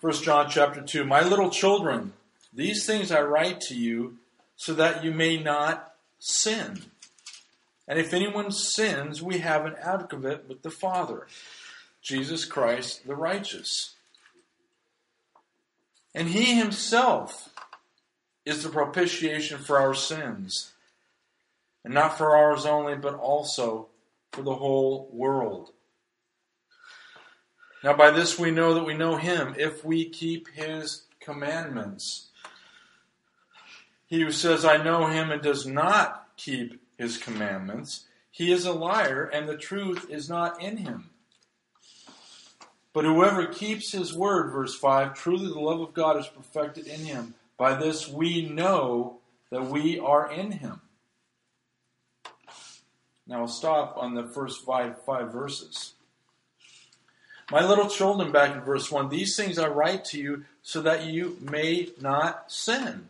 1 John chapter 2 My little children, these things I write to you so that you may not sin. And if anyone sins, we have an advocate with the Father, Jesus Christ the righteous. And he himself is the propitiation for our sins, and not for ours only, but also for the whole world. Now, by this we know that we know him if we keep his commandments. He who says, I know him, and does not keep his commandments, he is a liar, and the truth is not in him. But whoever keeps his word, verse 5, truly the love of God is perfected in him. By this we know that we are in him. Now I'll stop on the first five, five verses. My little children, back in verse 1, these things I write to you so that you may not sin.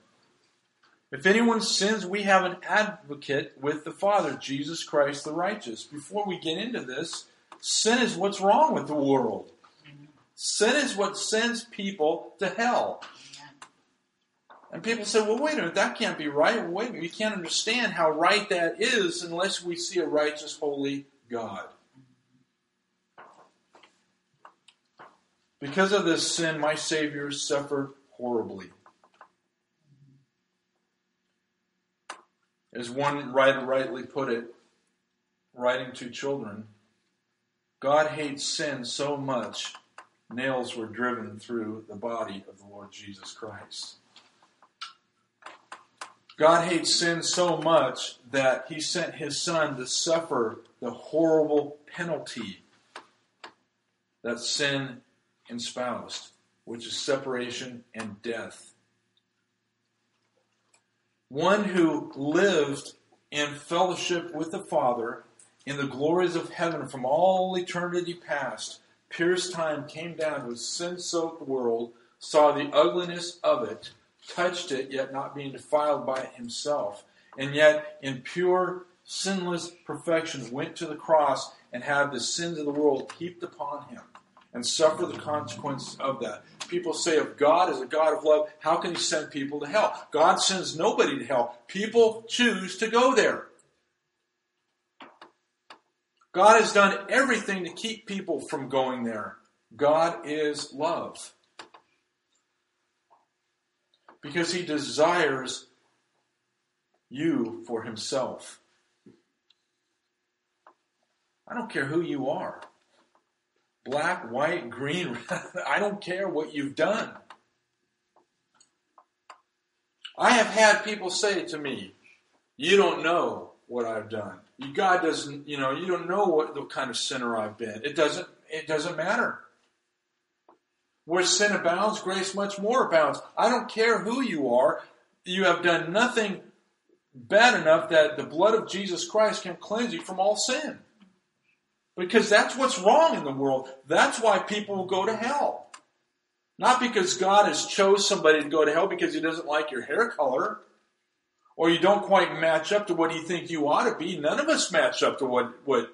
If anyone sins, we have an advocate with the Father, Jesus Christ the righteous. Before we get into this, sin is what's wrong with the world. Sin is what sends people to hell. And people say, well, wait a minute, that can't be right. Wait a minute, we can't understand how right that is unless we see a righteous, holy God. Because of this sin, my Savior suffered horribly. As one writer rightly put it, writing to children, God hates sin so much, nails were driven through the body of the Lord Jesus Christ. God hates sin so much that he sent his son to suffer the horrible penalty that sin espoused, which is separation and death. One who lived in fellowship with the Father in the glories of heaven from all eternity past, pierced time, came down to a sin soaked world, saw the ugliness of it, touched it, yet not being defiled by it himself, and yet in pure, sinless perfection went to the cross and had the sins of the world heaped upon him and suffer the consequences of that. People say if God is a God of love, how can he send people to hell? God sends nobody to hell. People choose to go there. God has done everything to keep people from going there. God is love. Because he desires you for himself. I don't care who you are black, white, green, I don't care what you've done. I have had people say to me, You don't know what I've done. God doesn't, you know, you don't know what the kind of sinner I've been. It doesn't it doesn't matter. Where sin abounds, grace much more abounds. I don't care who you are. You have done nothing bad enough that the blood of Jesus Christ can cleanse you from all sin. Because that's what's wrong in the world. That's why people will go to hell. Not because God has chose somebody to go to hell because he doesn't like your hair color or you don't quite match up to what he think you ought to be. None of us match up to what, what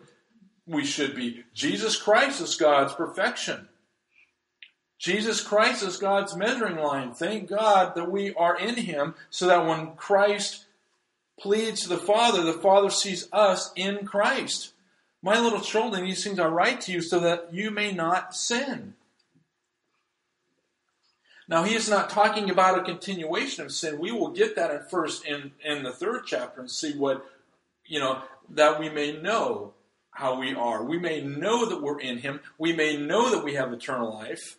we should be. Jesus Christ is God's perfection. Jesus Christ is God's measuring line. Thank God that we are in him so that when Christ pleads to the Father, the Father sees us in Christ. My little children, these things I write to you so that you may not sin. Now he is not talking about a continuation of sin. We will get that at first in, in the third chapter and see what, you know, that we may know how we are. We may know that we're in him. We may know that we have eternal life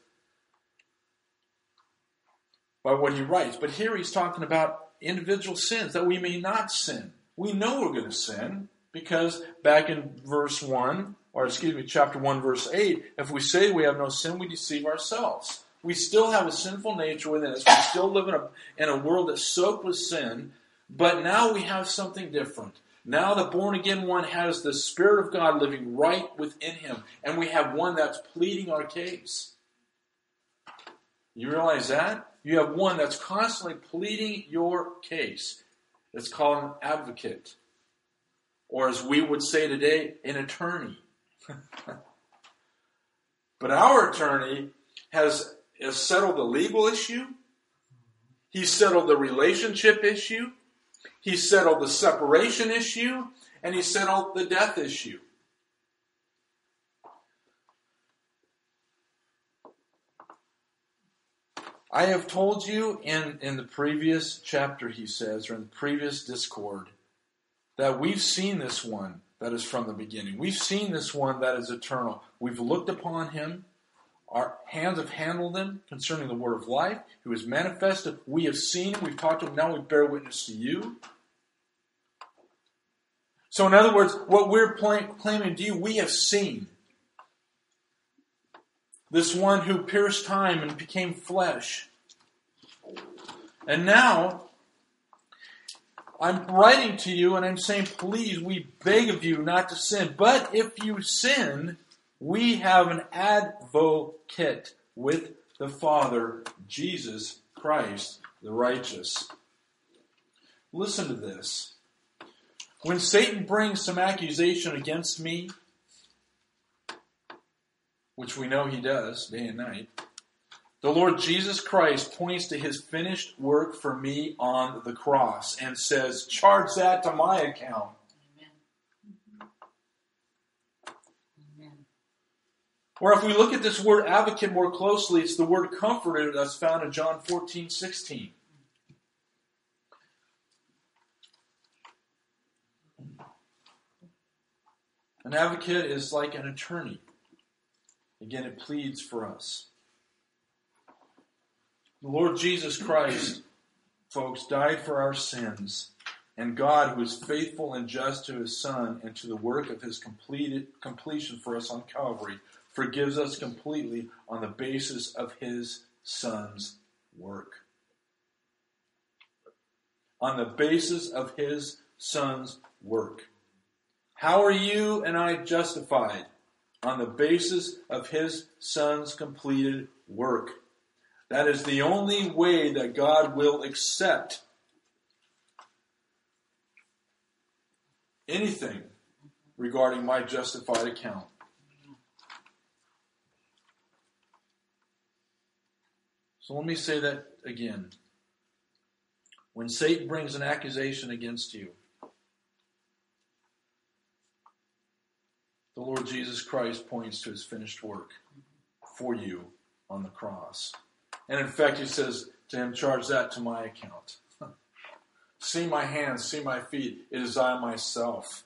by what he writes. But here he's talking about individual sins, that we may not sin. We know we're going to sin. Because back in verse 1, or excuse me, chapter 1, verse 8, if we say we have no sin, we deceive ourselves. We still have a sinful nature within us. We still live in a, in a world that's soaked with sin, but now we have something different. Now the born again one has the Spirit of God living right within him, and we have one that's pleading our case. You realize that? You have one that's constantly pleading your case. It's called an advocate or as we would say today, an attorney. but our attorney has has settled the legal issue. He settled the relationship issue. He settled the separation issue. And he settled the death issue. I have told you in, in the previous chapter, he says, or in the previous discord, that we've seen this one that is from the beginning. We've seen this one that is eternal. We've looked upon him. Our hands have handled him concerning the word of life, who is manifested. We have seen him. We've talked to him. Now we bear witness to you. So, in other words, what we're claiming to you, we have seen. This one who pierced time and became flesh. And now, I'm writing to you and I'm saying, please, we beg of you not to sin. But if you sin, we have an advocate with the Father, Jesus Christ, the righteous. Listen to this. When Satan brings some accusation against me, which we know he does day and night, the Lord Jesus Christ points to his finished work for me on the cross and says, Charge that to my account. Or if we look at this word advocate more closely, it's the word comforter that's found in John 14, 16. An advocate is like an attorney. Again, it pleads for us. The Lord Jesus Christ, folks, died for our sins. And God, who is faithful and just to his Son and to the work of his completed completion for us on Calvary, forgives us completely on the basis of his Son's work. On the basis of his Son's work. How are you and I justified? On the basis of his Son's completed work. That is the only way that God will accept anything regarding my justified account. So let me say that again. When Satan brings an accusation against you, the Lord Jesus Christ points to his finished work for you on the cross. And in fact, he says to him, Charge that to my account. see my hands, see my feet. It is I myself.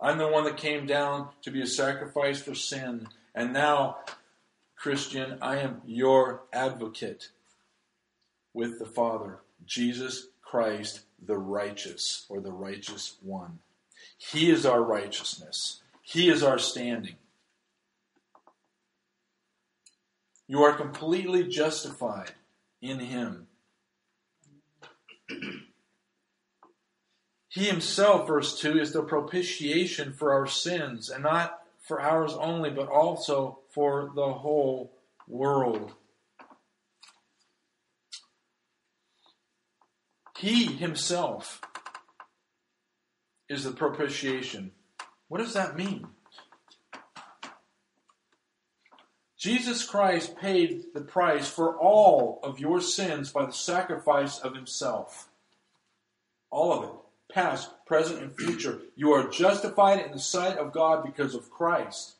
I'm the one that came down to be a sacrifice for sin. And now, Christian, I am your advocate with the Father, Jesus Christ, the righteous, or the righteous one. He is our righteousness. He is our standing. You are completely justified in Him. He Himself, verse 2, is the propitiation for our sins, and not for ours only, but also for the whole world. He Himself is the propitiation what does that mean? Jesus Christ paid the price for all of your sins by the sacrifice of himself. All of it. Past, present, and future. You are justified in the sight of God because of Christ.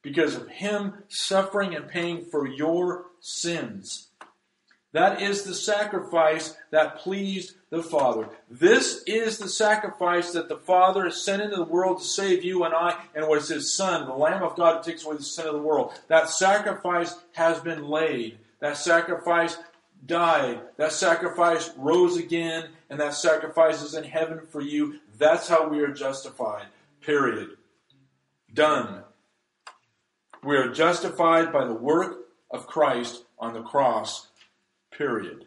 Because of him suffering and paying for your sins. That is the sacrifice that pleased the Father. This is the sacrifice that the Father has sent into the world to save you and I, and was His Son, the Lamb of God who takes away the sin of the world. That sacrifice has been laid. That sacrifice died. That sacrifice rose again, and that sacrifice is in heaven for you. That's how we are justified. Period. Done. We are justified by the work of Christ on the cross Period.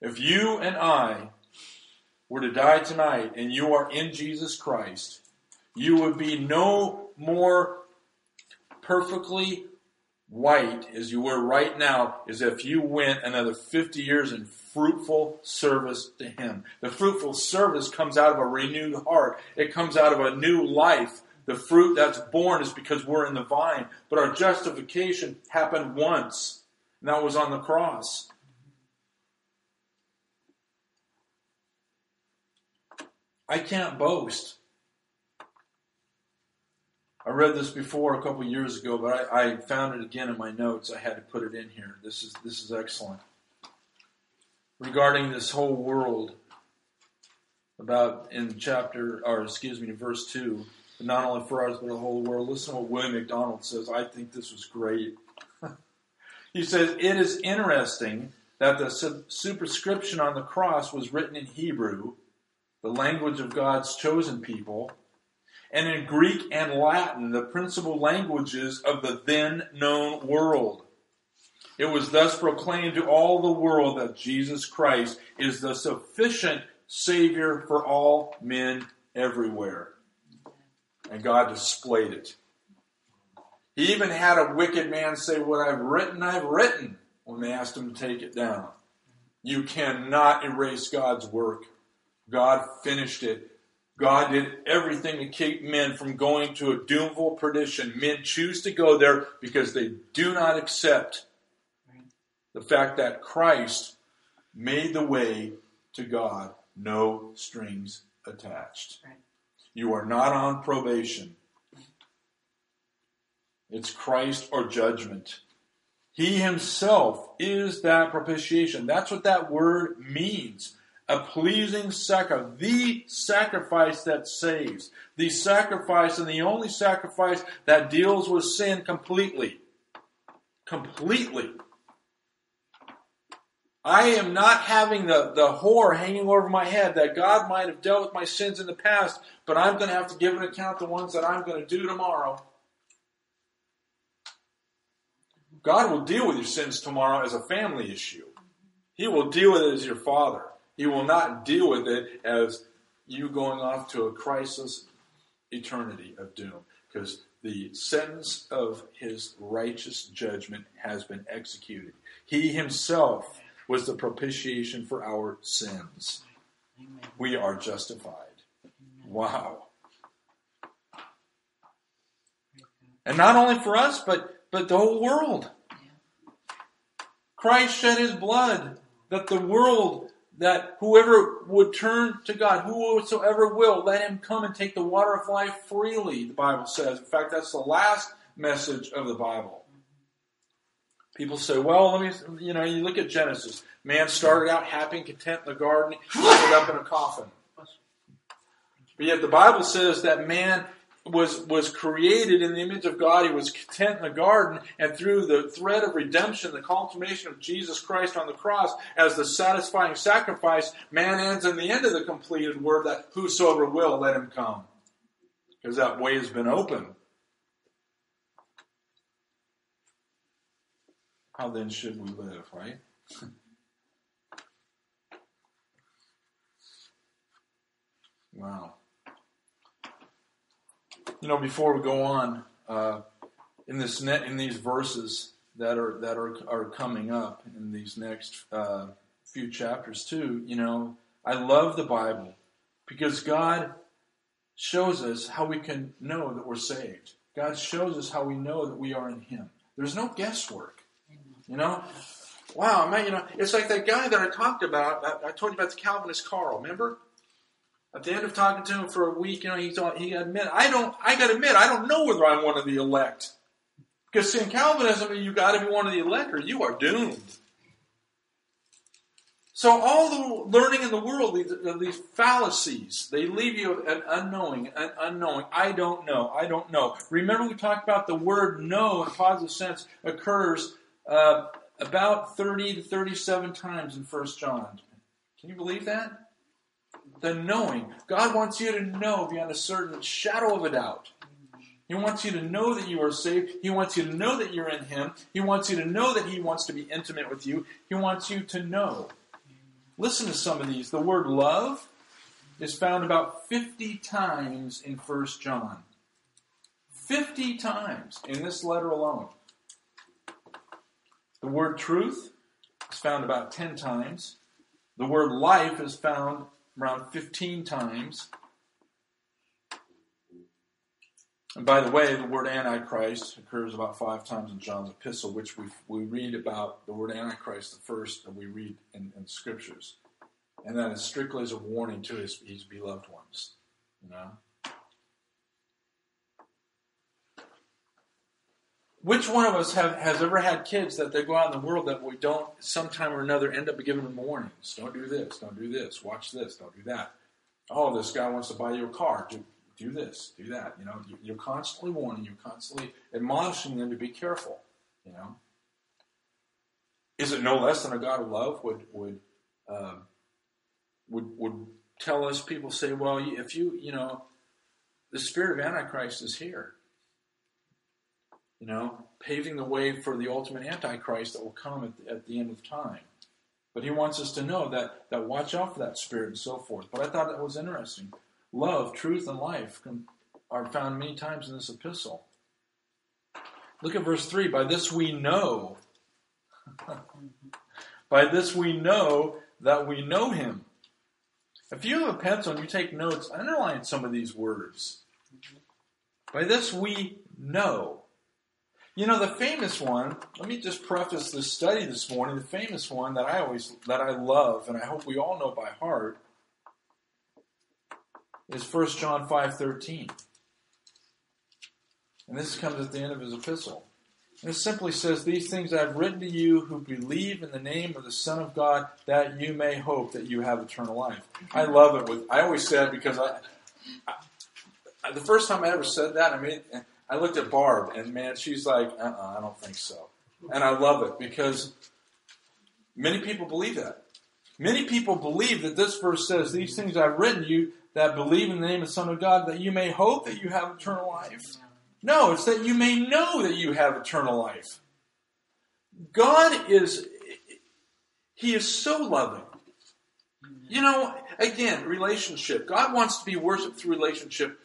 If you and I were to die tonight and you are in Jesus Christ, you would be no more perfectly white as you were right now as if you went another 50 years in fruitful service to Him. The fruitful service comes out of a renewed heart. It comes out of a new life The fruit that's born is because we're in the vine. But our justification happened once, and that was on the cross. I can't boast. I read this before a couple years ago, but I, I, found it again in my notes. I had to put it in here. This is this is excellent. Regarding this whole world, about in chapter or excuse me, in verse two, not only for us but the whole world. Listen to what William MacDonald says. I think this was great. he says it is interesting that the superscription on the cross was written in Hebrew the language of God's chosen people, and in Greek and Latin, the principal languages of the then known world. It was thus proclaimed to all the world that Jesus Christ is the sufficient Savior for all men everywhere. And God displayed it. He even had a wicked man say, What I've written, I've written, when they asked him to take it down. You cannot erase God's work. God finished it. God did everything to keep men from going to a doomful perdition. Men choose to go there because they do not accept the fact that Christ made the way to God, no strings attached. You are not on probation. It's Christ or judgment. He himself is that propitiation. That's what that word means a pleasing sacrifice, the sacrifice that saves, the sacrifice and the only sacrifice that deals with sin completely. Completely. I am not having the, the horror hanging over my head that God might have dealt with my sins in the past, but I'm going to have to give an account the ones that I'm going to do tomorrow. God will deal with your sins tomorrow as a family issue. He will deal with it as your father. He will not deal with it as you going off to a crisis eternity of doom because the sentence of his righteous judgment has been executed. He himself was the propitiation for our sins. We are justified. Wow. And not only for us, but, but the whole world. Christ shed his blood that the world that whoever would turn to God, whosoever will, let him come and take the water of life freely, the Bible says. In fact, that's the last message of the Bible. People say, well, let me, you know, you look at Genesis. Man started out happy and content in the garden, ended up in a coffin. But yet the Bible says that man was, was created in the image of God. He was content in the garden, and through the thread of redemption, the consummation of Jesus Christ on the cross as the satisfying sacrifice, man ends in the end of the completed word that whosoever will, let him come. Because that way has been open. How then should we live, right? wow you know, before we go on, uh, in this net, in these verses that are that are are coming up in these next uh, few chapters too, you know, I love the Bible because God shows us how we can know that we're saved. God shows us how we know that we are in Him. There's no guesswork. You know, wow, man, you know, it's like that guy that I talked about. I, I told you about the Calvinist Carl. Remember? At the end of talking to him for a week, you know, he thought he admit, I don't, I got to admit, I don't know whether I'm one of the elect. Because in Calvinism, you got to be one of the elect, or you are doomed. So all the learning in the world, these, uh, these fallacies, they leave you an unknowing, an unknowing. I don't know. I don't know. Remember, we talked about the word "know" in positive sense occurs uh, about thirty to thirty-seven times in First John. Can you believe that? the knowing. God wants you to know beyond a certain shadow of a doubt. He wants you to know that you are saved. He wants you to know that you're in Him. He wants you to know that He wants to be intimate with you. He wants you to know. Listen to some of these. The word love is found about 50 times in 1 John. 50 times in this letter alone. The word truth is found about 10 times. The word life is found around 15 times. And by the way, the word Antichrist occurs about five times in John's epistle, which we, we read about the word Antichrist, the first that we read in, in scriptures. And that is strictly as a warning to his, his beloved ones. You know? Which one of us have, has ever had kids that they go out in the world that we don't, sometime or another, end up giving them warnings? Don't do this, don't do this, watch this, don't do that. Oh, this guy wants to buy you a car. Do, do this, do that. You know, you're constantly warning, you're constantly admonishing them to be careful. You know, is it no less than a God of love would would uh, would would tell us? People say, well, if you you know, the spirit of Antichrist is here. You know, paving the way for the ultimate Antichrist that will come at the, at the end of time. But he wants us to know that that watch out for that spirit and so forth. But I thought that was interesting love, truth, and life are found many times in this epistle. Look at verse 3. By this we know. By this we know that we know him. If you have a pencil and you take notes, underline some of these words. By this we know. You know, the famous one, let me just preface this study this morning, the famous one that I always, that I love, and I hope we all know by heart, is 1 John 5.13. And this comes at the end of his epistle. And it simply says, These things I have written to you who believe in the name of the Son of God, that you may hope that you have eternal life. I love it. With I always said because I, I the first time I ever said that, I mean, I looked at Barb, and man, she's like, uh-uh, I don't think so. And I love it because many people believe that. Many people believe that this verse says, These things I've written you that believe in the name of the Son of God that you may hope that you have eternal life. No, it's that you may know that you have eternal life. God is, He is so loving. You know, again, relationship. God wants to be worshiped through relationship.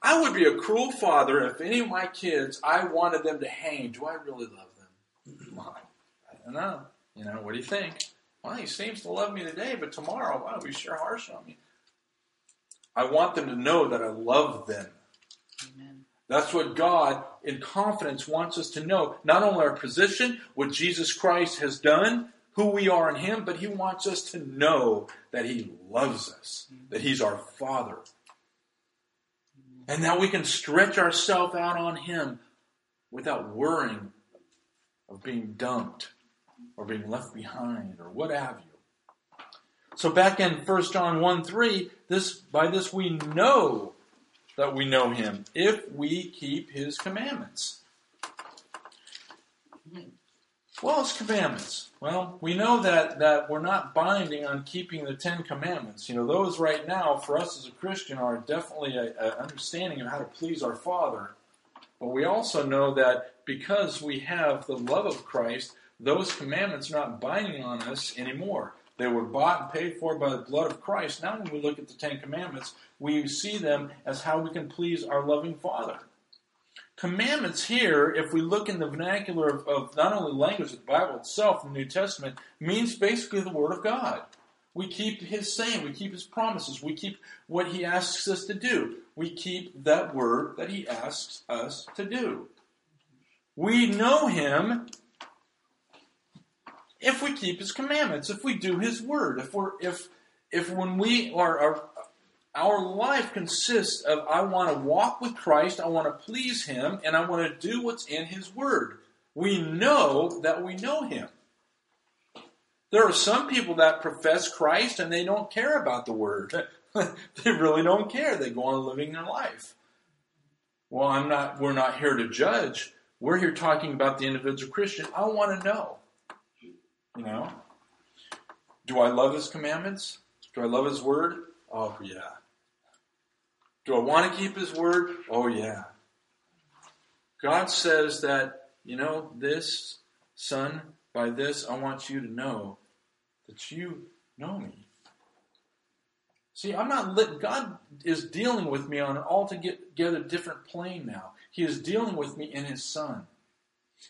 I would be a cruel father if any of my kids, I wanted them to hang. Do I really love them? Mm-hmm. I don't know. You know, what do you think? Well, he seems to love me today, but tomorrow, wow, he's sure harsh on me. I want them to know that I love them. Amen. That's what God, in confidence, wants us to know. Not only our position, what Jesus Christ has done, who we are in Him, but He wants us to know that He loves us, that He's our Father, and that we can stretch ourselves out on Him without worrying of being dumped or being left behind or what have you. So back in 1 John 1 3, this, by this we know that we know him, if we keep his commandments. Well, it's commandments. Well, we know that, that we're not binding on keeping the Ten Commandments. You know, those right now, for us as a Christian, are definitely an understanding of how to please our Father. But we also know that because we have the love of Christ, those commandments are not binding on us anymore. They were bought and paid for by the blood of Christ. Now, when we look at the Ten Commandments, we see them as how we can please our loving Father. Commandments here, if we look in the vernacular of, of not only language of the Bible itself, the New Testament, means basically the Word of God. We keep His saying, we keep His promises, we keep what He asks us to do. We keep that word that He asks us to do. We know Him if we keep his commandments, if we do his word, if we're if if when we are, are our life consists of I want to walk with Christ, I want to please him, and I want to do what's in his word. We know that we know him. There are some people that profess Christ and they don't care about the word. they really don't care. They go on living their life. Well, I'm not we're not here to judge. We're here talking about the individual Christian. I want to know. You know? Do I love his commandments? Do I love his word? Oh, yeah. Do I want to keep his word? Oh, yeah. God says that, you know, this, son, by this, I want you to know that you know me. See, I'm not lit. God is dealing with me on an altogether different plane now. He is dealing with me in His Son.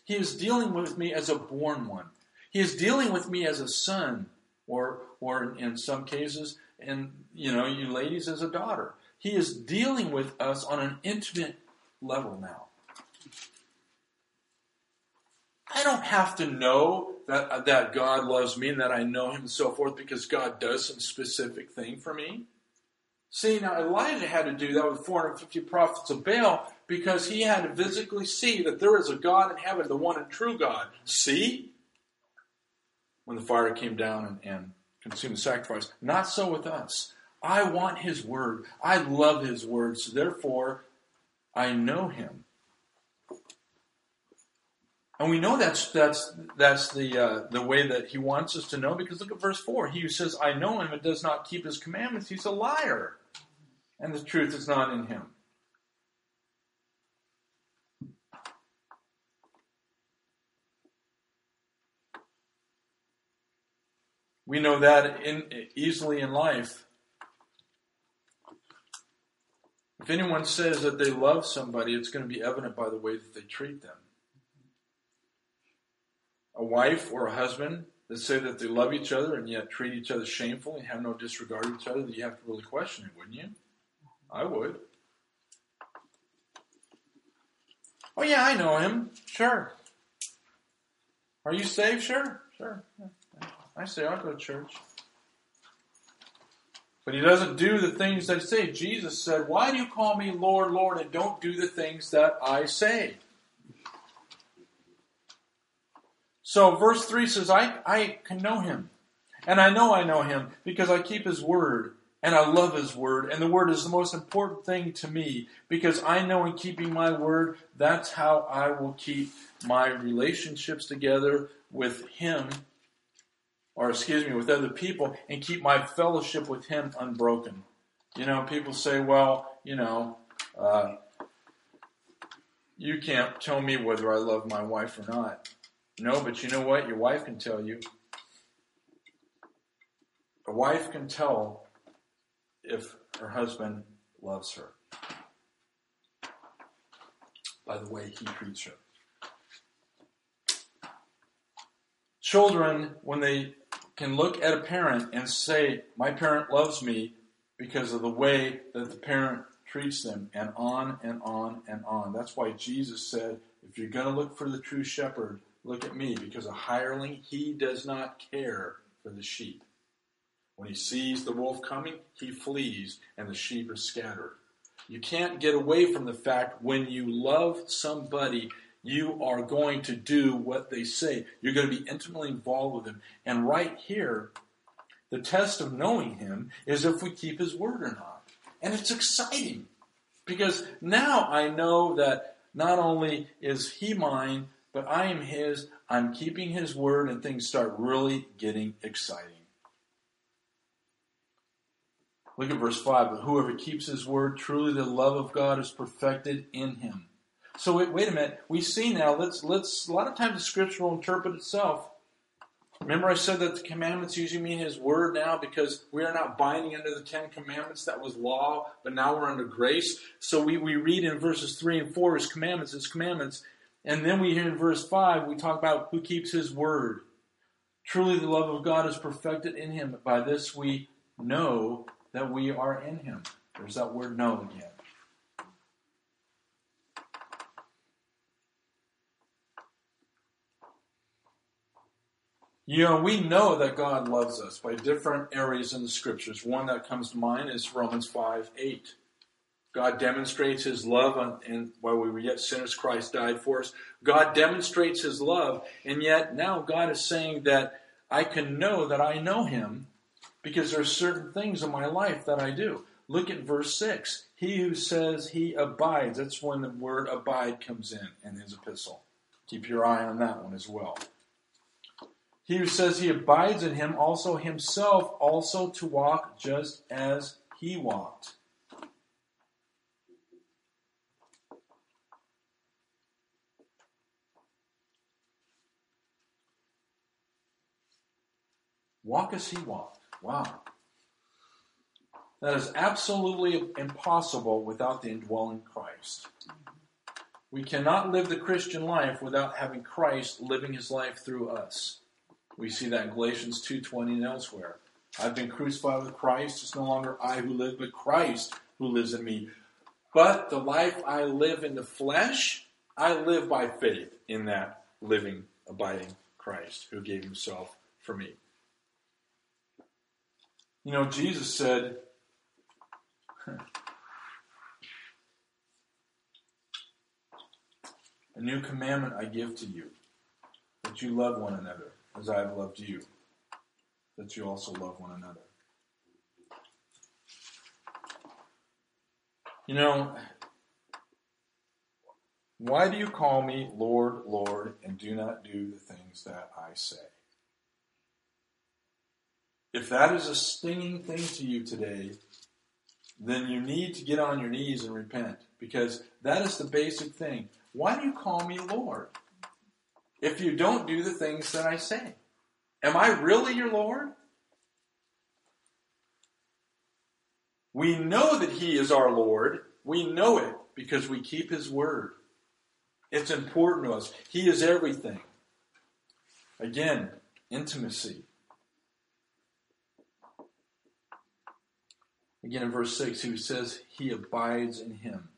He is dealing with me as a born one. He is dealing with me as a son, or or in some cases, and you know, you ladies as a daughter. He is dealing with us on an intimate level now. I don't have to know that, that God loves me and that I know Him and so forth because God does some specific thing for me. See, now Elijah had to do that with 450 prophets of Baal because he had to physically see that there is a God in heaven, the one and true God. See? When the fire came down and, and consumed the sacrifice. Not so with us. I want His Word. I love His Word. So therefore, I know Him. And we know that's that's that's the uh, the way that he wants us to know because look at verse four. He who says, "I know him," and does not keep his commandments, he's a liar, and the truth is not in him. We know that in, easily in life. If anyone says that they love somebody, it's going to be evident by the way that they treat them a wife or a husband that say that they love each other and yet treat each other shamefully and have no disregard of each other, you have to really question it, wouldn't you? I would. Oh, yeah, I know him. Sure. Are you saved? Sure. Sure. I say I'll go to church. But he doesn't do the things that say. Jesus said, Why do you call me Lord, Lord, and don't do the things that I say? So verse 3 says, I, I can know him. And I know I know him because I keep his word and I love his word. And the word is the most important thing to me because I know in keeping my word, that's how I will keep my relationships together with him, or excuse me, with other people, and keep my fellowship with him unbroken. You know, people say, well, you know, uh, you can't tell me whether I love my wife or not. No, but you know what? Your wife can tell you. A wife can tell if her husband loves her by the way he treats her. Children, when they can look at a parent and say, My parent loves me because of the way that the parent treats them, and on and on and on. That's why Jesus said, If you're going to look for the true shepherd, Look at me, because a hireling, he does not care for the sheep. When he sees the wolf coming, he flees, and the sheep are scattered. You can't get away from the fact when you love somebody, you are going to do what they say. You're going to be intimately involved with them. And right here, the test of knowing him is if we keep his word or not. And it's exciting because now I know that not only is he mine, but I am His. I'm keeping His word, and things start really getting exciting. Look at verse 5. But whoever keeps His word, truly the love of God is perfected in him. So wait, wait a minute. We see now. Let's let's. A lot of times the Scripture will interpret itself. Remember, I said that the commandments usually mean His word now because we are not binding under the Ten Commandments. That was law, but now we're under grace. So we, we read in verses 3 and 4 His commandments, His commandments. And then we hear in verse 5, we talk about who keeps his word. Truly, the love of God is perfected in him. By this we know that we are in him. There's that word know again. You know, we know that God loves us by different areas in the scriptures. One that comes to mind is Romans 5 8. God demonstrates his love on, and while we were yet sinners, Christ died for us. God demonstrates his love, and yet now God is saying that I can know that I know him because there are certain things in my life that I do. Look at verse 6. He who says he abides, that's when the word abide comes in in his epistle. Keep your eye on that one as well. He who says he abides in him also himself also to walk just as he walked. Walk as he walked. Wow. That is absolutely impossible without the indwelling Christ. We cannot live the Christian life without having Christ living his life through us. We see that in Galatians 2:20 and elsewhere. I've been crucified with Christ. It's no longer I who live, but Christ who lives in me. But the life I live in the flesh, I live by faith in that living, abiding Christ who gave himself for me. You know, Jesus said, A new commandment I give to you, that you love one another as I have loved you, that you also love one another. You know, why do you call me Lord, Lord, and do not do the things that I say? If that is a stinging thing to you today, then you need to get on your knees and repent because that is the basic thing. Why do you call me Lord? If you don't do the things that I say, am I really your Lord? We know that He is our Lord. We know it because we keep His word. It's important to us. He is everything. Again, intimacy. Again, in verse 6, he says, He abides in Him,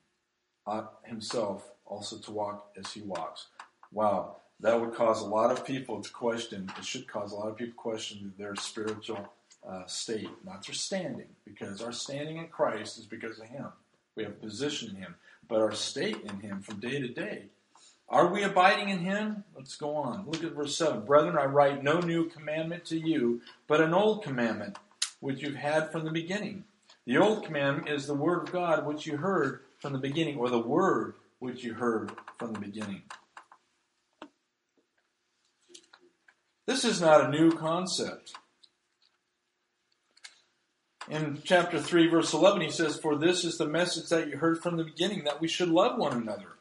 uh, Himself also to walk as he walks. Wow, that would cause a lot of people to question, it should cause a lot of people to question their spiritual uh, state, not their standing, because our standing in Christ is because of Him. We have a position in Him, but our state in Him from day to day. Are we abiding in Him? Let's go on. Look at verse 7. Brethren, I write no new commandment to you, but an old commandment which you've had from the beginning. The old commandment is the word of God which you heard from the beginning, or the word which you heard from the beginning. This is not a new concept. In chapter 3, verse 11, he says, For this is the message that you heard from the beginning, that we should love one another.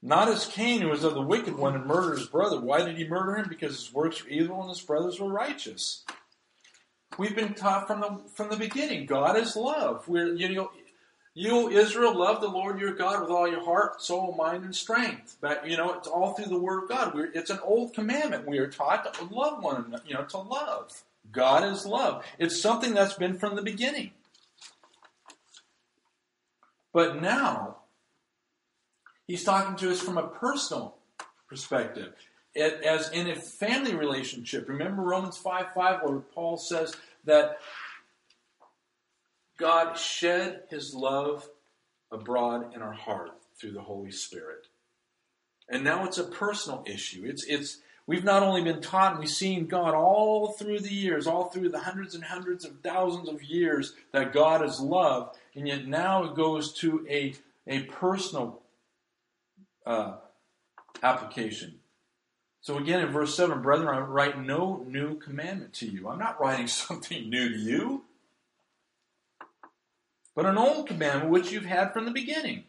Not as Cain, who was of the wicked one and murdered his brother. Why did he murder him? Because his works were evil and his brothers were righteous. We've been taught from the from the beginning, God is love. We're you know you, Israel, love the Lord your God with all your heart, soul, mind, and strength. But you know, it's all through the Word of God. We're, it's an old commandment. We are taught to love one another. You know, to love. God is love. It's something that's been from the beginning. But now, he's talking to us from a personal perspective, it, as in a family relationship. Remember Romans 5 5, where Paul says that God shed his love abroad in our heart through the Holy Spirit. And now it's a personal issue. It's, it's, we've not only been taught and we've seen God all through the years, all through the hundreds and hundreds of thousands of years that God is love, and yet now it goes to a, a personal uh, application. So again, in verse 7, brethren, I write no new commandment to you. I'm not writing something new to you but an old commandment which you've had from the beginning.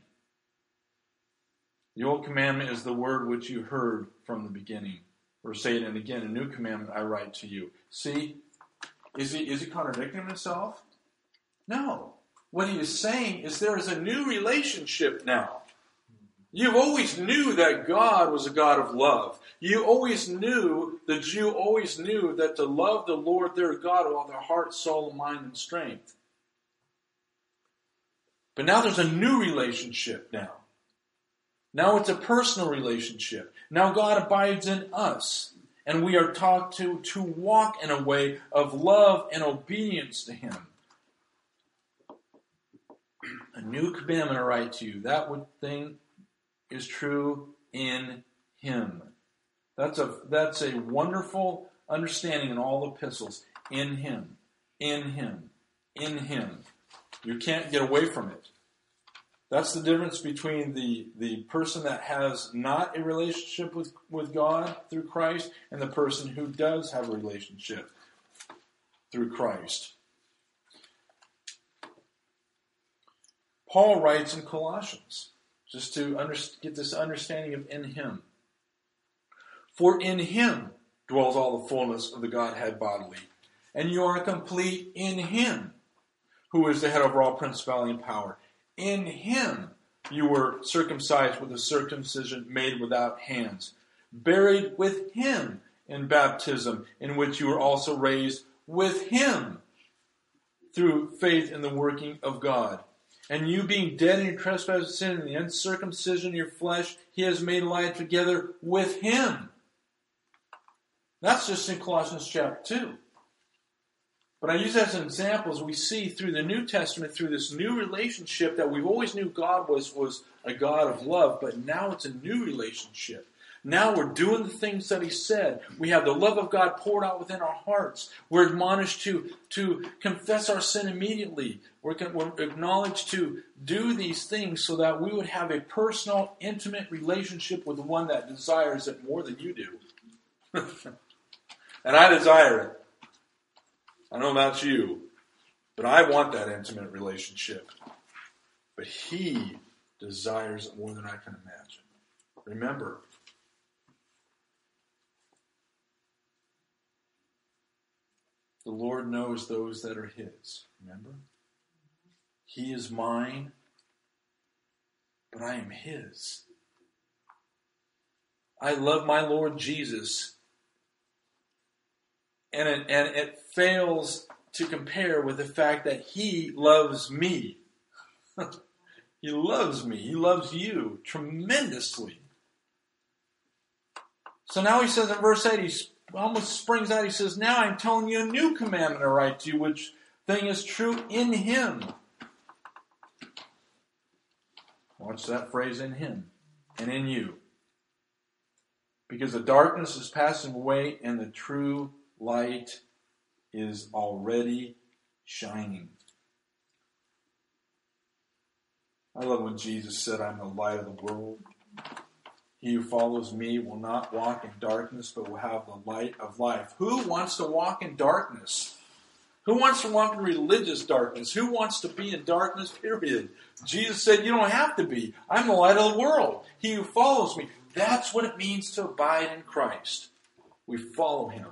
The old commandment is the word which you heard from the beginning. Verse 8, and again, a new commandment I write to you. See, is he, is he contradicting himself? No. What he is saying is there is a new relationship now. You always knew that God was a God of love. You always knew, the Jew always knew that to love the Lord their God with all their heart, soul, mind, and strength. But now there's a new relationship now. Now it's a personal relationship. Now God abides in us. And we are taught to, to walk in a way of love and obedience to Him. A new commandment I write to you. That thing is true in Him. That's a, that's a wonderful understanding in all epistles. In Him. In Him. In Him. You can't get away from it. That's the difference between the, the person that has not a relationship with, with God through Christ and the person who does have a relationship through Christ. Paul writes in Colossians, just to under, get this understanding of in him. For in him dwells all the fullness of the Godhead bodily, and you are complete in him, who is the head over all principality and power. In him you were circumcised with a circumcision made without hands, buried with him in baptism, in which you were also raised with him through faith in the working of God. And you being dead in your trespasses and sin and the uncircumcision of your flesh, he has made alive together with him. That's just in Colossians chapter 2. But I use that as an example as we see through the New Testament, through this new relationship that we've always knew God was, was a God of love, but now it's a new relationship. Now we're doing the things that he said. We have the love of God poured out within our hearts. We're admonished to, to confess our sin immediately. We're, we're acknowledged to do these things so that we would have a personal, intimate relationship with the one that desires it more than you do. and I desire it. I don't know about you, but I want that intimate relationship. But he desires it more than I can imagine. Remember, The Lord knows those that are His. Remember? He is mine, but I am His. I love my Lord Jesus, and it, and it fails to compare with the fact that He loves me. he loves me. He loves you tremendously. So now he says in verse 8, he's almost springs out. He says, Now I'm telling you a new commandment I write to you, which thing is true in him. Watch that phrase in him and in you. Because the darkness is passing away and the true light is already shining. I love when Jesus said, I'm the light of the world. He who follows me will not walk in darkness, but will have the light of life. Who wants to walk in darkness? Who wants to walk in religious darkness? Who wants to be in darkness, period? Jesus said, You don't have to be. I'm the light of the world. He who follows me. That's what it means to abide in Christ. We follow him.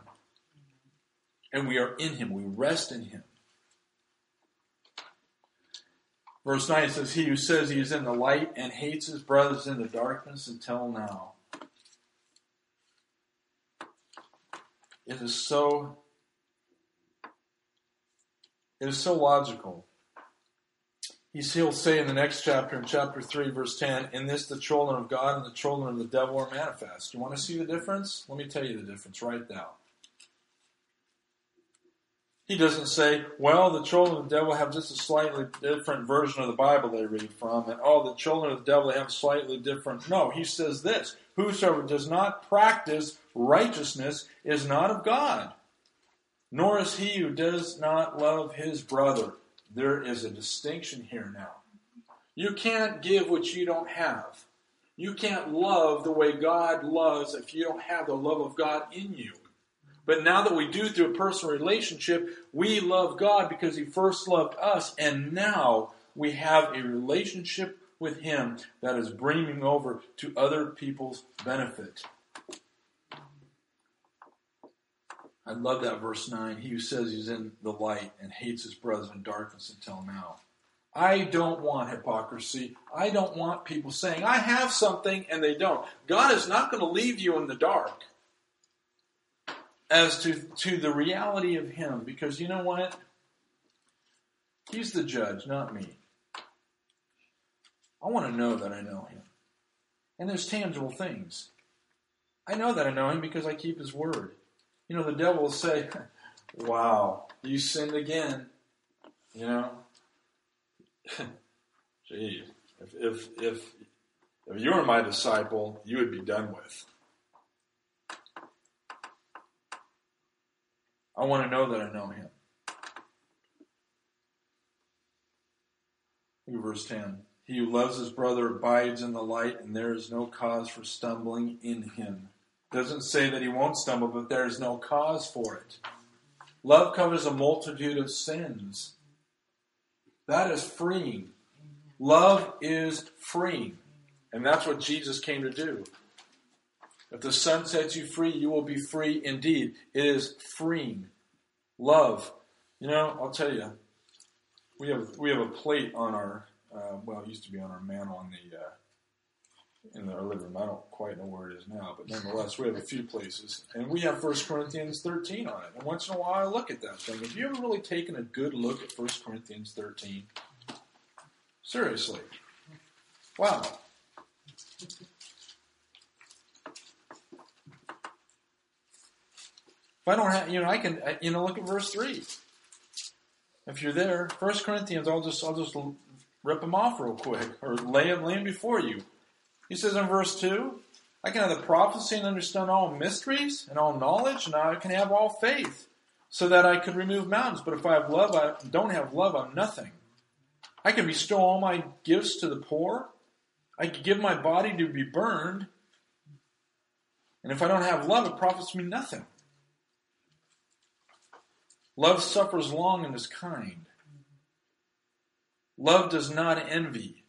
And we are in him. We rest in him. Verse 9 says, He who says he is in the light and hates his brothers in the darkness until now. It is so it is so logical. He'll say in the next chapter, in chapter 3, verse 10, In this the children of God and the children of the devil are manifest. You want to see the difference? Let me tell you the difference right now. He doesn't say, well, the children of the devil have just a slightly different version of the Bible they read from, and oh, the children of the devil have slightly different. No, he says this Whosoever does not practice righteousness is not of God, nor is he who does not love his brother. There is a distinction here now. You can't give what you don't have. You can't love the way God loves if you don't have the love of God in you. But now that we do through a personal relationship, we love God because He first loved us, and now we have a relationship with Him that is bringing over to other people's benefit. I love that verse 9. He who says he's in the light and hates his brothers in darkness until now. I don't want hypocrisy. I don't want people saying, I have something and they don't. God is not going to leave you in the dark as to, to the reality of Him. Because you know what? He's the judge, not me. I want to know that I know Him. And there's tangible things. I know that I know Him because I keep His word. You know, the devil will say, Wow, you sinned again. You know? Gee, if, if, if, if you were my disciple, you would be done with. I want to know that I know him. Look verse 10. He who loves his brother abides in the light, and there is no cause for stumbling in him. Doesn't say that he won't stumble, but there is no cause for it. Love covers a multitude of sins. That is freeing. Love is freeing. And that's what Jesus came to do. If the Son sets you free, you will be free indeed. It is freeing. Love. You know, I'll tell you, we have we have a plate on our uh, well, it used to be on our mantle on the uh, in our living room. I don't quite know where it is now, but nonetheless, we have a few places, and we have 1 Corinthians 13 on it. And once in a while, I look at that thing. Have you ever really taken a good look at 1 Corinthians 13? Seriously. Wow. If I don't have, you know, I can, you know, look at verse three. If you're there, First Corinthians, I'll just, I'll just rip them off real quick, or lay them, lay them before you. He says in verse two, I can have the prophecy and understand all mysteries and all knowledge, and I can have all faith, so that I could remove mountains. But if I have love, I don't have love, I'm nothing. I can bestow all my gifts to the poor. I can give my body to be burned. And if I don't have love, it profits me nothing. Love suffers long and is kind. Love does not envy.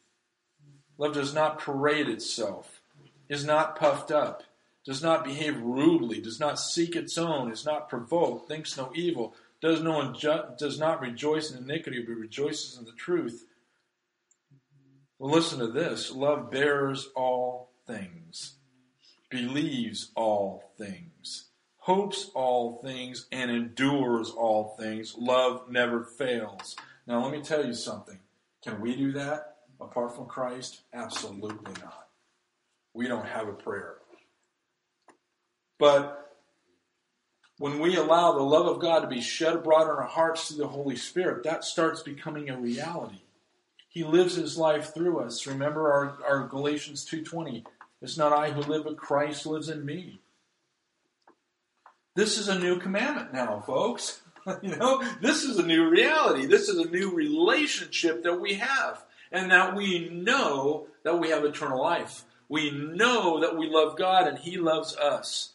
Love does not parade itself, is not puffed up, does not behave rudely, does not seek its own, is not provoked, thinks no evil, does no inju- does not rejoice in iniquity, but rejoices in the truth. Well, listen to this: love bears all things, believes all things hopes all things, and endures all things. Love never fails. Now, let me tell you something. Can we do that apart from Christ? Absolutely not. We don't have a prayer. But when we allow the love of God to be shed abroad in our hearts through the Holy Spirit, that starts becoming a reality. He lives his life through us. Remember our, our Galatians 2.20. It's not I who live, but Christ lives in me. This is a new commandment now, folks. you know, this is a new reality. This is a new relationship that we have. And that we know that we have eternal life. We know that we love God and He loves us.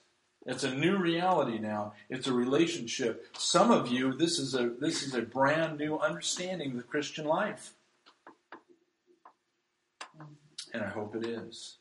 It's a new reality now. It's a relationship. Some of you, this is a this is a brand new understanding of the Christian life. And I hope it is.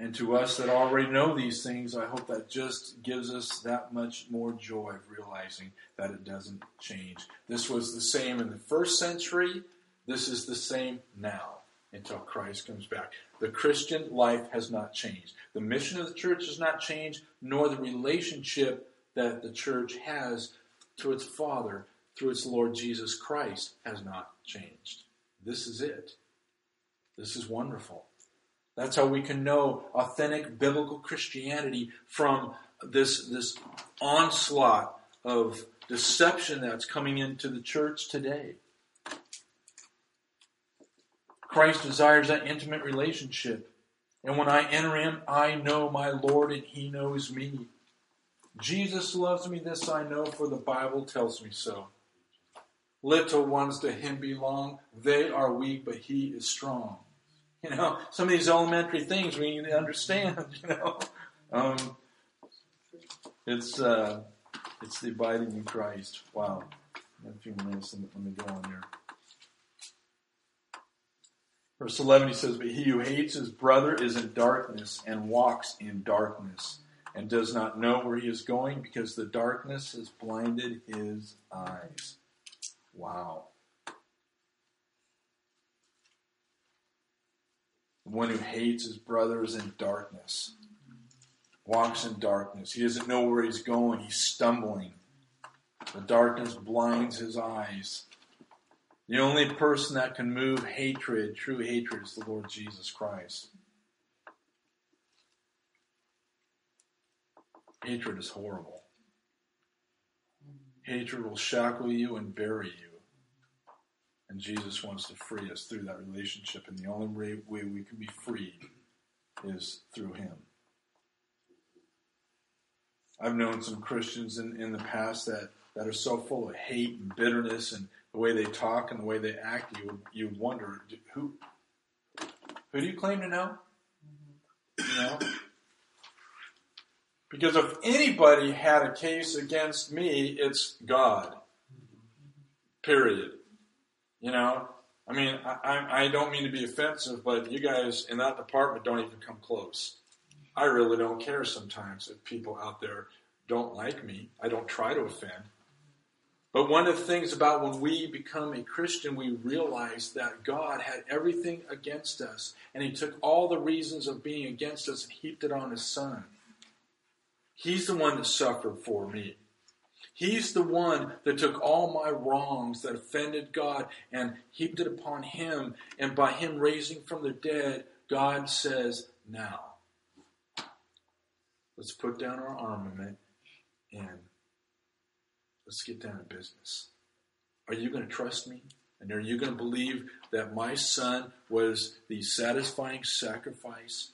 And to us that already know these things, I hope that just gives us that much more joy of realizing that it doesn't change. This was the same in the first century. This is the same now until Christ comes back. The Christian life has not changed. The mission of the church has not changed, nor the relationship that the church has to its Father through its Lord Jesus Christ has not changed. This is it. This is wonderful. That's how we can know authentic biblical Christianity from this, this onslaught of deception that's coming into the church today. Christ desires that intimate relationship. And when I enter him, I know my Lord and he knows me. Jesus loves me, this I know, for the Bible tells me so. Little ones to him belong. They are weak, but he is strong. You know, some of these elementary things we need to understand. You know, um, it's uh, it's the abiding in Christ. Wow, a few minutes. Let me go on there. Verse 11, he says, But he who hates his brother is in darkness and walks in darkness and does not know where he is going because the darkness has blinded his eyes. Wow. The one who hates his brother is in darkness, walks in darkness. He doesn't know where he's going, he's stumbling. The darkness blinds his eyes. The only person that can move hatred, true hatred, is the Lord Jesus Christ. Hatred is horrible. Hatred will shackle you and bury you. And Jesus wants to free us through that relationship. And the only way we can be freed is through Him. I've known some Christians in, in the past that, that are so full of hate and bitterness and the way they talk and the way they act, you you wonder who, who do you claim to know? You know? Because if anybody had a case against me, it's God. Period. You know, I mean, I, I don't mean to be offensive, but you guys in that department don't even come close. I really don't care sometimes if people out there don't like me. I don't try to offend. But one of the things about when we become a Christian, we realize that God had everything against us, and He took all the reasons of being against us and heaped it on His Son. He's the one that suffered for me. He's the one that took all my wrongs that offended God and heaped it upon him. And by him raising from the dead, God says, now, let's put down our armament and let's get down to business. Are you going to trust me? And are you going to believe that my son was the satisfying sacrifice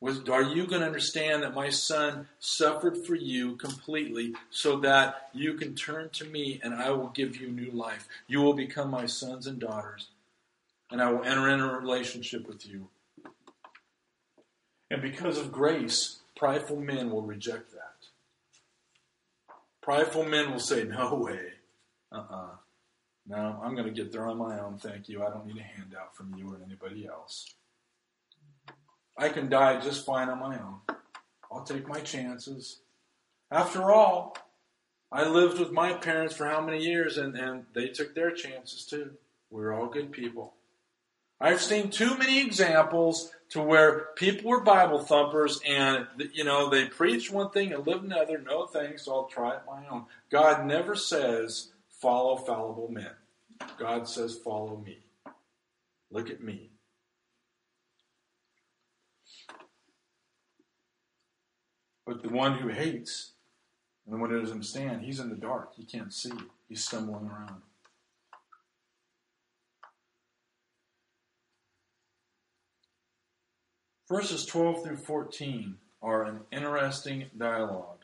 was, are you going to understand that my son suffered for you completely so that you can turn to me and I will give you new life? You will become my sons and daughters, and I will enter in a relationship with you. And because of grace, prideful men will reject that. Prideful men will say, No way. Uh uh-uh. uh No, I'm going to get there on my own. Thank you. I don't need a handout from you or anybody else. I can die just fine on my own. I'll take my chances. After all, I lived with my parents for how many years and, and they took their chances too. We're all good people. I've seen too many examples to where people were Bible thumpers and, you know, they preach one thing and live another. No thanks, I'll try it my own. God never says, follow fallible men. God says, follow me. Look at me. But the one who hates and the one who doesn't understand, he's in the dark. He can't see. He's stumbling around. Verses 12 through 14 are an interesting dialogue.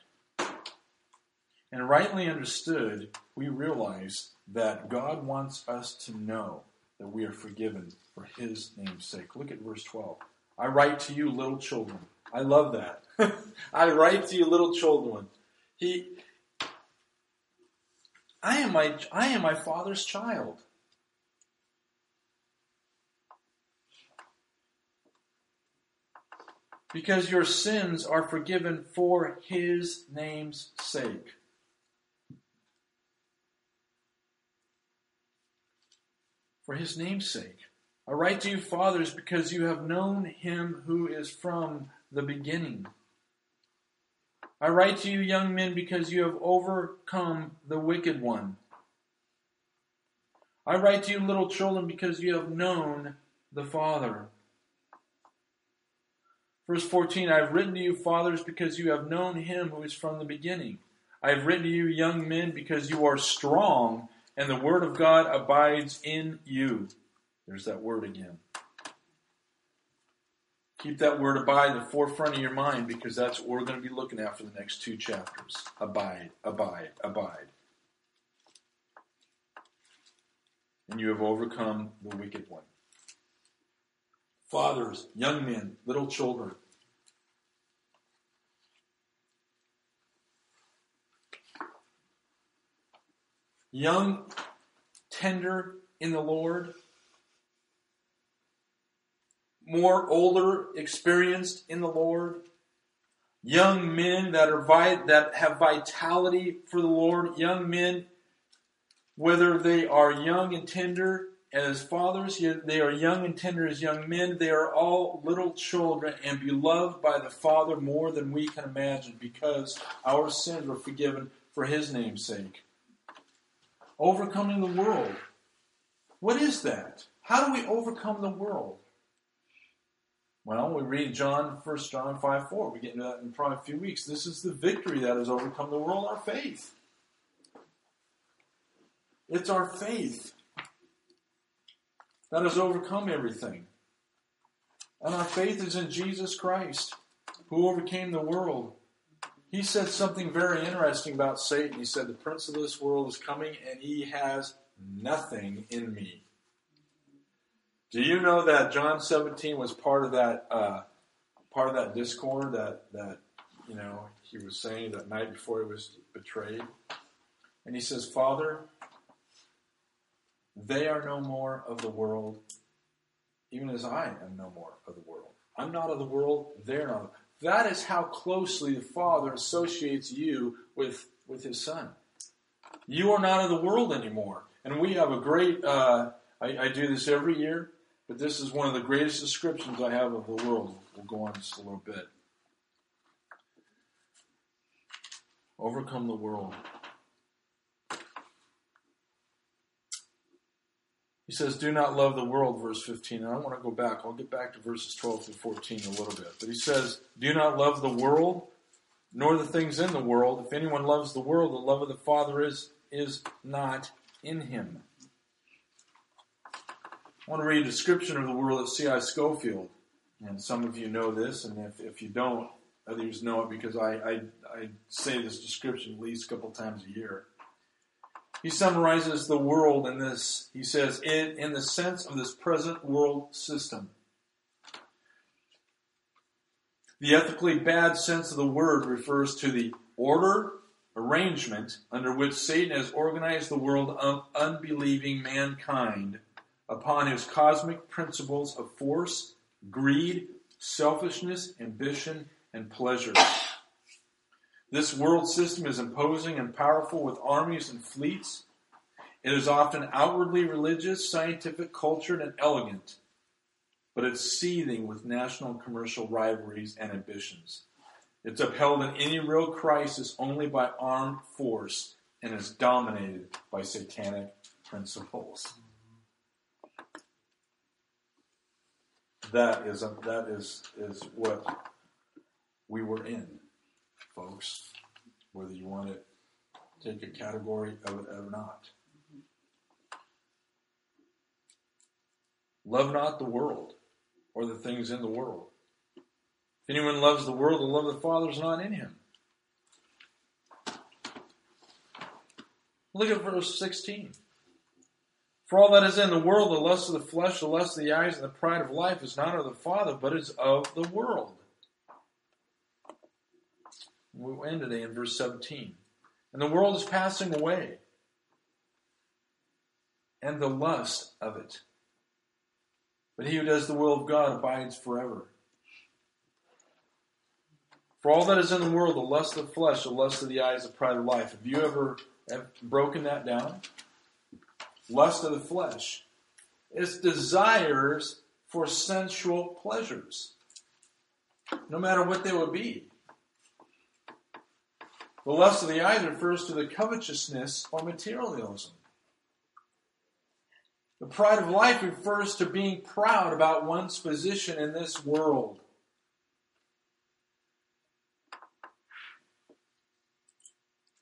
And rightly understood, we realize that God wants us to know that we are forgiven for his name's sake. Look at verse 12. I write to you, little children. I love that. I write to you, little children. He, I am my, I am my father's child. Because your sins are forgiven for his name's sake. For his name's sake. I write to you, fathers, because you have known him who is from the beginning. I write to you, young men, because you have overcome the wicked one. I write to you, little children, because you have known the Father. Verse 14 I have written to you, fathers, because you have known him who is from the beginning. I have written to you, young men, because you are strong, and the word of God abides in you. There's that word again. Keep that word abide in the forefront of your mind because that's what we're going to be looking at for the next two chapters. Abide, abide, abide. And you have overcome the wicked one. Fathers, young men, little children. Young, tender in the Lord more older, experienced in the Lord, young men that are that have vitality for the Lord, young men, whether they are young and tender as fathers, they are young and tender as young men, they are all little children and beloved by the Father more than we can imagine because our sins were forgiven for His name's sake. Overcoming the world. What is that? How do we overcome the world? Well, we read John, 1 John 5 4. We get into that in probably a few weeks. This is the victory that has overcome the world, our faith. It's our faith that has overcome everything. And our faith is in Jesus Christ, who overcame the world. He said something very interesting about Satan. He said, The prince of this world is coming, and he has nothing in me. Do you know that John 17 was part of that uh, part of that discord that that you know he was saying that night before he was betrayed? And he says, Father, they are no more of the world, even as I am no more of the world. I'm not of the world, they're not. That is how closely the Father associates you with, with His Son. You are not of the world anymore. And we have a great, uh, I, I do this every year. But this is one of the greatest descriptions I have of the world. We'll go on just a little bit. Overcome the world. He says, Do not love the world, verse 15. And I want to go back. I'll get back to verses 12 through 14 a little bit. But he says, Do not love the world, nor the things in the world. If anyone loves the world, the love of the Father is, is not in him. I want to read a description of the world at C.I. Scofield. And some of you know this, and if, if you don't, others know it because I, I, I say this description at least a couple times a year. He summarizes the world in this. He says, in, in the sense of this present world system. The ethically bad sense of the word refers to the order, arrangement under which Satan has organized the world of unbelieving mankind upon his cosmic principles of force, greed, selfishness, ambition, and pleasure. This world system is imposing and powerful with armies and fleets. It is often outwardly religious, scientific, cultured, and elegant, but it's seething with national and commercial rivalries and ambitions. It's upheld in any real crisis only by armed force and is dominated by satanic principles. That is that is is what we were in folks, whether you want to take a category of it or not. Love not the world or the things in the world. If anyone loves the world, the love of the Father is not in him. Look at verse 16. For all that is in the world, the lust of the flesh, the lust of the eyes, and the pride of life is not of the Father, but is of the world. We'll end today in verse 17. And the world is passing away, and the lust of it. But he who does the will of God abides forever. For all that is in the world, the lust of the flesh, the lust of the eyes, the pride of life. Have you ever have broken that down? Lust of the flesh. It's desires for sensual pleasures, no matter what they would be. The lust of the eyes refers to the covetousness or materialism. The pride of life refers to being proud about one's position in this world.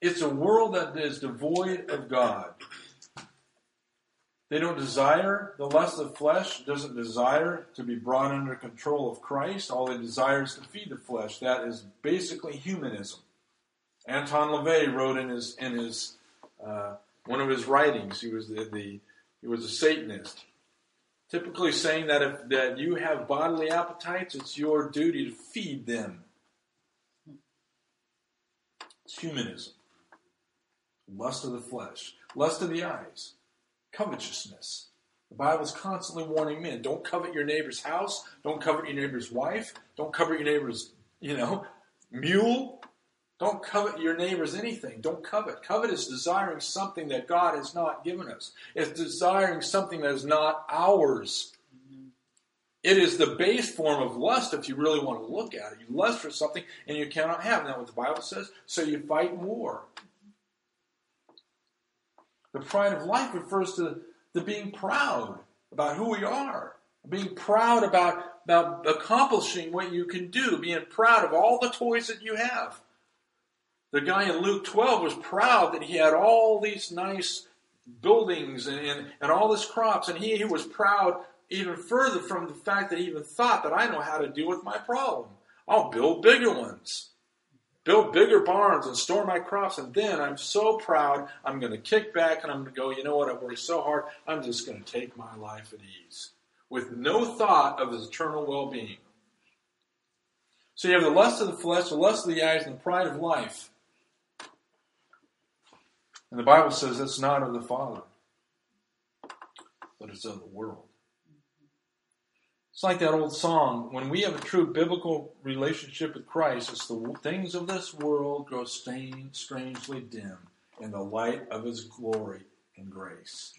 It's a world that is devoid of God. They don't desire the lust of flesh, doesn't desire to be brought under control of Christ. All they desire is to feed the flesh. That is basically humanism. Anton LaVey wrote in his in his uh, one of his writings. He was the, the he was a Satanist, typically saying that if that you have bodily appetites, it's your duty to feed them. It's humanism, lust of the flesh, lust of the eyes, covetousness. The Bible is constantly warning men: don't covet your neighbor's house, don't covet your neighbor's wife, don't covet your neighbor's you know mule, don't covet your neighbor's anything. Don't covet. Covet is desiring something that God has not given us. It's desiring something that is not ours. It is the base form of lust if you really want to look at it. You lust for something and you cannot have. Isn't what the Bible says? So you fight war. The pride of life refers to the being proud about who we are, being proud about, about accomplishing what you can do, being proud of all the toys that you have. The guy in Luke 12 was proud that he had all these nice buildings and, and, and all this crops, and he, he was proud even further from the fact that he even thought that I know how to deal with my problem. I'll build bigger ones. Build bigger barns and store my crops, and then I'm so proud, I'm going to kick back and I'm going to go, you know what, I've worked so hard, I'm just going to take my life at ease. With no thought of his eternal well being. So you have the lust of the flesh, the lust of the eyes, and the pride of life. And the Bible says it's not of the Father, but it's of the world. It's like that old song when we have a true biblical relationship with Christ, it's the things of this world grow stained, strangely dim in the light of His glory and grace.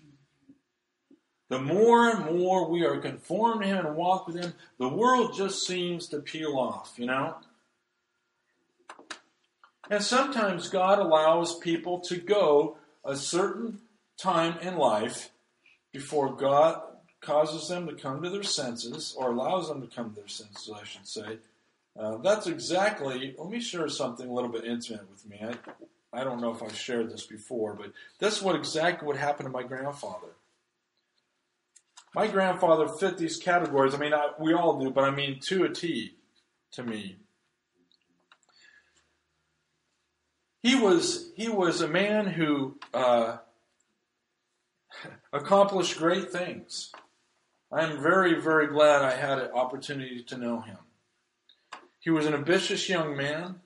The more and more we are conformed to Him and walk with Him, the world just seems to peel off, you know? And sometimes God allows people to go a certain time in life before God causes them to come to their senses, or allows them to come to their senses, I should say. Uh, that's exactly, let me share something a little bit intimate with me. I, I don't know if I've shared this before, but that's what exactly what happened to my grandfather. My grandfather fit these categories. I mean, I, we all do, but I mean to a T to me. He was he was a man who uh, accomplished great things. I am very very glad I had an opportunity to know him. He was an ambitious young man.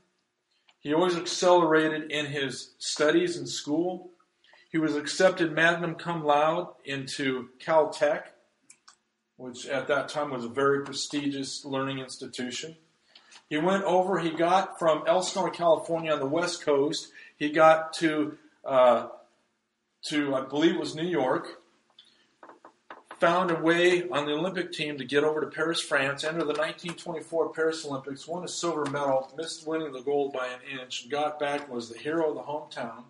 He always accelerated in his studies in school. He was accepted magna cum laude into Caltech, which at that time was a very prestigious learning institution. He went over, he got from Elsinore, California on the west coast, he got to, uh, to I believe it was New York, found a way on the Olympic team to get over to Paris, France, enter the 1924 Paris Olympics, won a silver medal, missed winning the gold by an inch, got back was the hero of the hometown.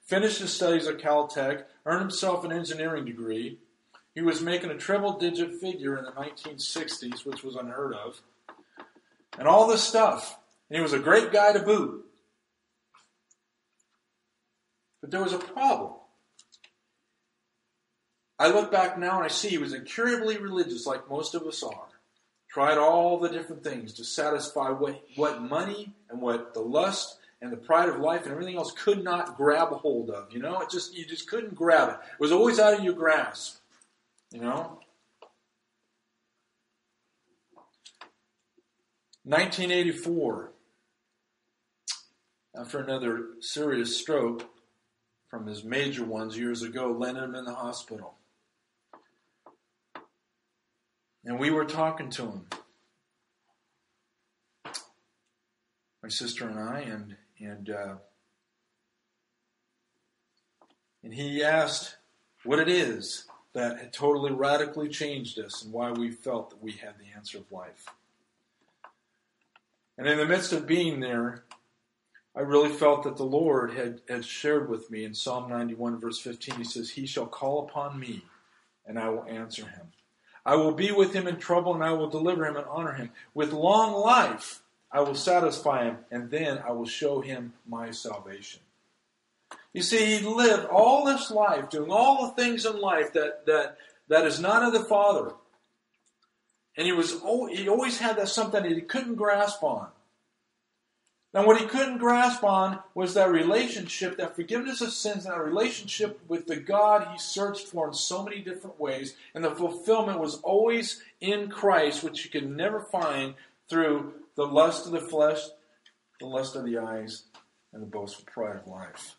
Finished his studies at Caltech, earned himself an engineering degree. He was making a triple digit figure in the 1960s, which was unheard of and all this stuff. And he was a great guy to boot. But there was a problem. I look back now and I see he was incurably religious, like most of us are. Tried all the different things to satisfy what, what money and what the lust and the pride of life and everything else could not grab a hold of. You know, it just you just couldn't grab it. It was always out of your grasp. You know? 1984, after another serious stroke from his major ones years ago, landed him in the hospital. And we were talking to him, my sister and I, and and uh, and he asked what it is that had totally radically changed us and why we felt that we had the answer of life. And in the midst of being there, I really felt that the Lord had, had shared with me in Psalm 91, verse 15. He says, He shall call upon me, and I will answer him. I will be with him in trouble, and I will deliver him and honor him. With long life, I will satisfy him, and then I will show him my salvation. You see, he lived all this life doing all the things in life that, that, that is not of the Father. And he was he always had that something that he couldn't grasp on. Now, what he couldn't grasp on was that relationship, that forgiveness of sins, and that relationship with the God he searched for in so many different ways. And the fulfillment was always in Christ, which you could never find through the lust of the flesh, the lust of the eyes, and the boastful pride of life.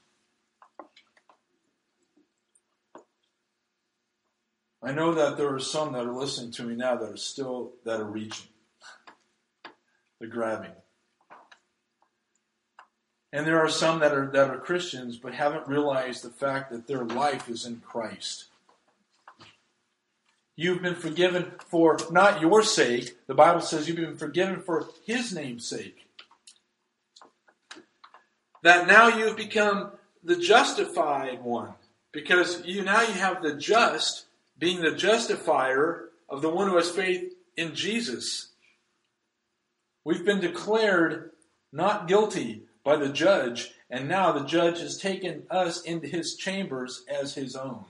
I know that there are some that are listening to me now that are still that are reaching. They're grabbing. And there are some that are that are Christians but haven't realized the fact that their life is in Christ. You've been forgiven for not your sake. The Bible says you've been forgiven for his name's sake. That now you've become the justified one. Because you now you have the just being the justifier of the one who has faith in Jesus. We've been declared not guilty by the judge, and now the judge has taken us into his chambers as his own.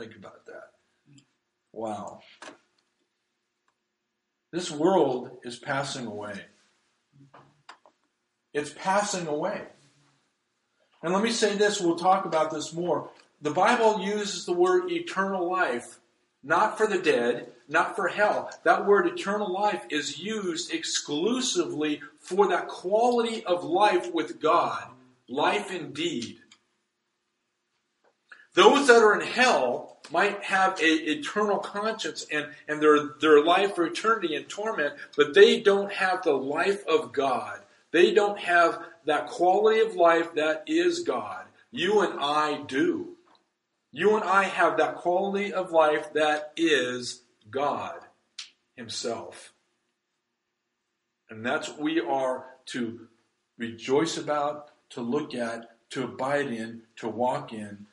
Think about that. Wow. This world is passing away. It's passing away. And let me say this, we'll talk about this more. The Bible uses the word eternal life not for the dead, not for hell. That word eternal life is used exclusively for that quality of life with God, life indeed. Those that are in hell might have an eternal conscience and, and their, their life for eternity in torment, but they don't have the life of God. They don't have that quality of life that is God. You and I do. You and I have that quality of life that is God Himself. And that's what we are to rejoice about, to look at, to abide in, to walk in.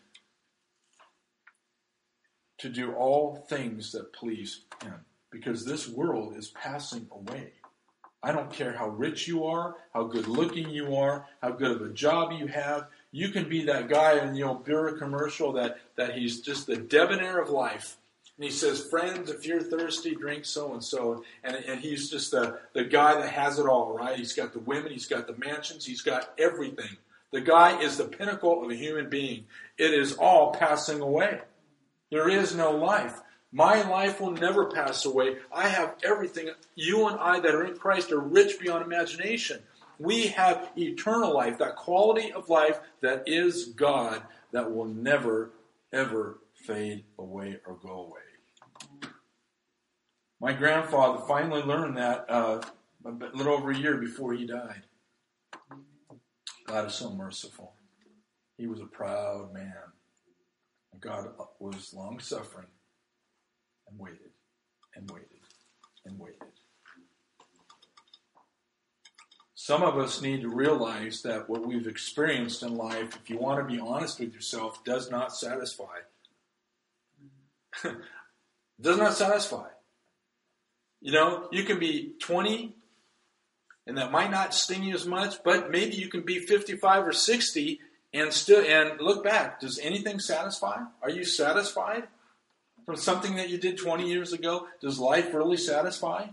to do all things that please Him because this world is passing away. I don't care how rich you are, how good looking you are, how good of a job you have. You can be that guy in the old beer commercial that, that he's just the debonair of life. And he says, Friends, if you're thirsty, drink so and so. And he's just the, the guy that has it all, right? He's got the women, he's got the mansions, he's got everything. The guy is the pinnacle of a human being. It is all passing away. There is no life. My life will never pass away. I have everything. You and I that are in Christ are rich beyond imagination. We have eternal life, that quality of life that is God that will never, ever fade away or go away. My grandfather finally learned that uh, a little over a year before he died. God is so merciful. He was a proud man. God was long suffering and waited and waited and waited. Some of us need to realize that what we've experienced in life, if you want to be honest with yourself, does not satisfy. does not satisfy. You know, you can be 20 and that might not sting you as much, but maybe you can be 55 or 60 and still and look back. Does anything satisfy? Are you satisfied? from something that you did 20 years ago? Does life really satisfy?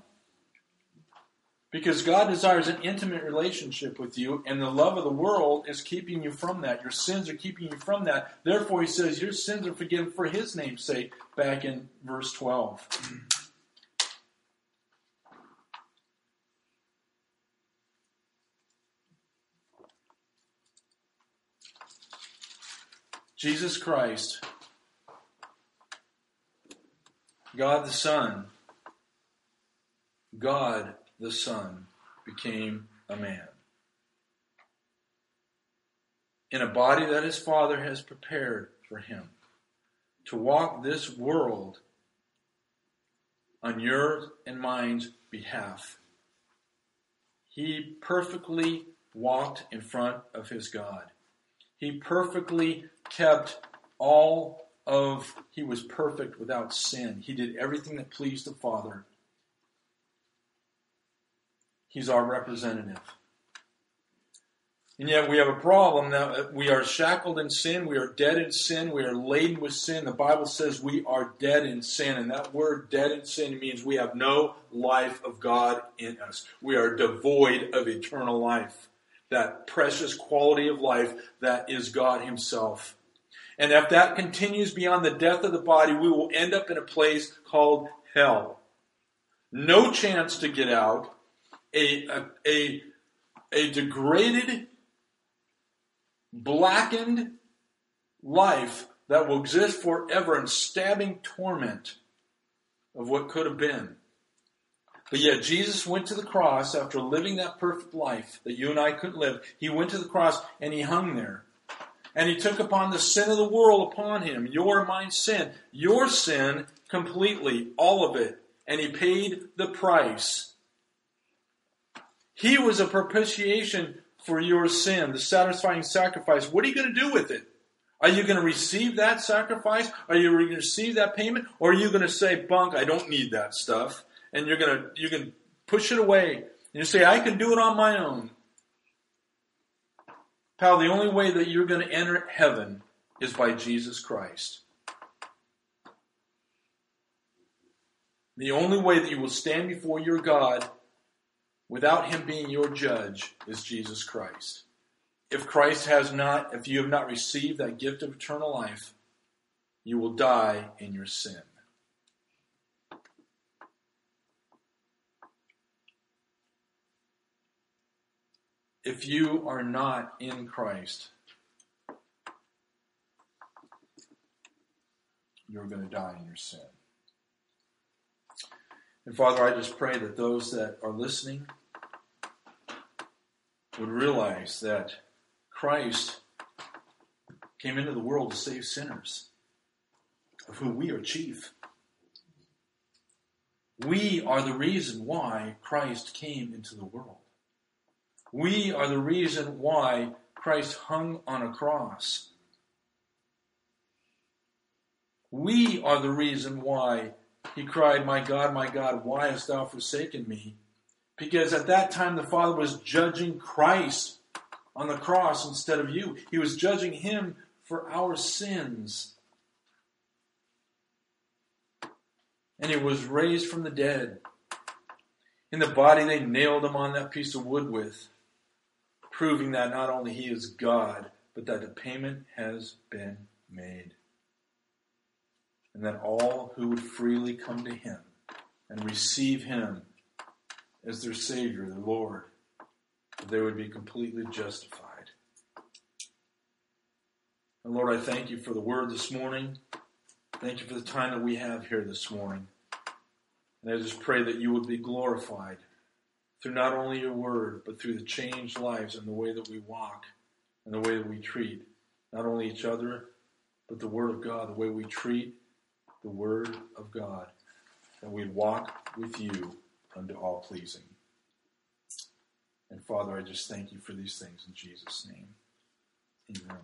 Because God desires an intimate relationship with you, and the love of the world is keeping you from that. Your sins are keeping you from that. Therefore, he says, Your sins are forgiven for his name's sake, back in verse 12. Jesus Christ God the Son, God the Son became a man. In a body that his Father has prepared for him to walk this world on your and mine's behalf. He perfectly walked in front of his God. He perfectly kept all of he was perfect without sin. He did everything that pleased the Father. He's our representative. And yet we have a problem now. We are shackled in sin. We are dead in sin. We are laden with sin. The Bible says we are dead in sin. And that word dead in sin means we have no life of God in us. We are devoid of eternal life. That precious quality of life that is God Himself. And if that continues beyond the death of the body, we will end up in a place called hell. No chance to get out. A, a, a, a degraded, blackened life that will exist forever in stabbing torment of what could have been. But yet Jesus went to the cross after living that perfect life that you and I couldn't live. He went to the cross and he hung there. And he took upon the sin of the world upon him, your mine sin, your sin completely, all of it. And he paid the price. He was a propitiation for your sin, the satisfying sacrifice. What are you going to do with it? Are you going to receive that sacrifice? Are you going to receive that payment? Or are you going to say, bunk, I don't need that stuff? And you're going to, you can push it away. And you say, I can do it on my own. Pal, the only way that you're going to enter heaven is by Jesus Christ. The only way that you will stand before your God without Him being your judge is Jesus Christ. If Christ has not, if you have not received that gift of eternal life, you will die in your sin. If you are not in Christ, you're going to die in your sin. And Father, I just pray that those that are listening would realize that Christ came into the world to save sinners, of whom we are chief. We are the reason why Christ came into the world. We are the reason why Christ hung on a cross. We are the reason why he cried, My God, my God, why hast thou forsaken me? Because at that time the Father was judging Christ on the cross instead of you. He was judging him for our sins. And he was raised from the dead. In the body they nailed him on that piece of wood with, proving that not only he is God, but that the payment has been made. And that all who would freely come to him and receive him as their Savior, their Lord, they would be completely justified. And Lord, I thank you for the word this morning. Thank you for the time that we have here this morning. And I just pray that you would be glorified through not only your word, but through the changed lives and the way that we walk and the way that we treat not only each other, but the word of God, the way we treat the word of God, that we'd walk with you unto all pleasing. And Father, I just thank you for these things in Jesus' name. Amen.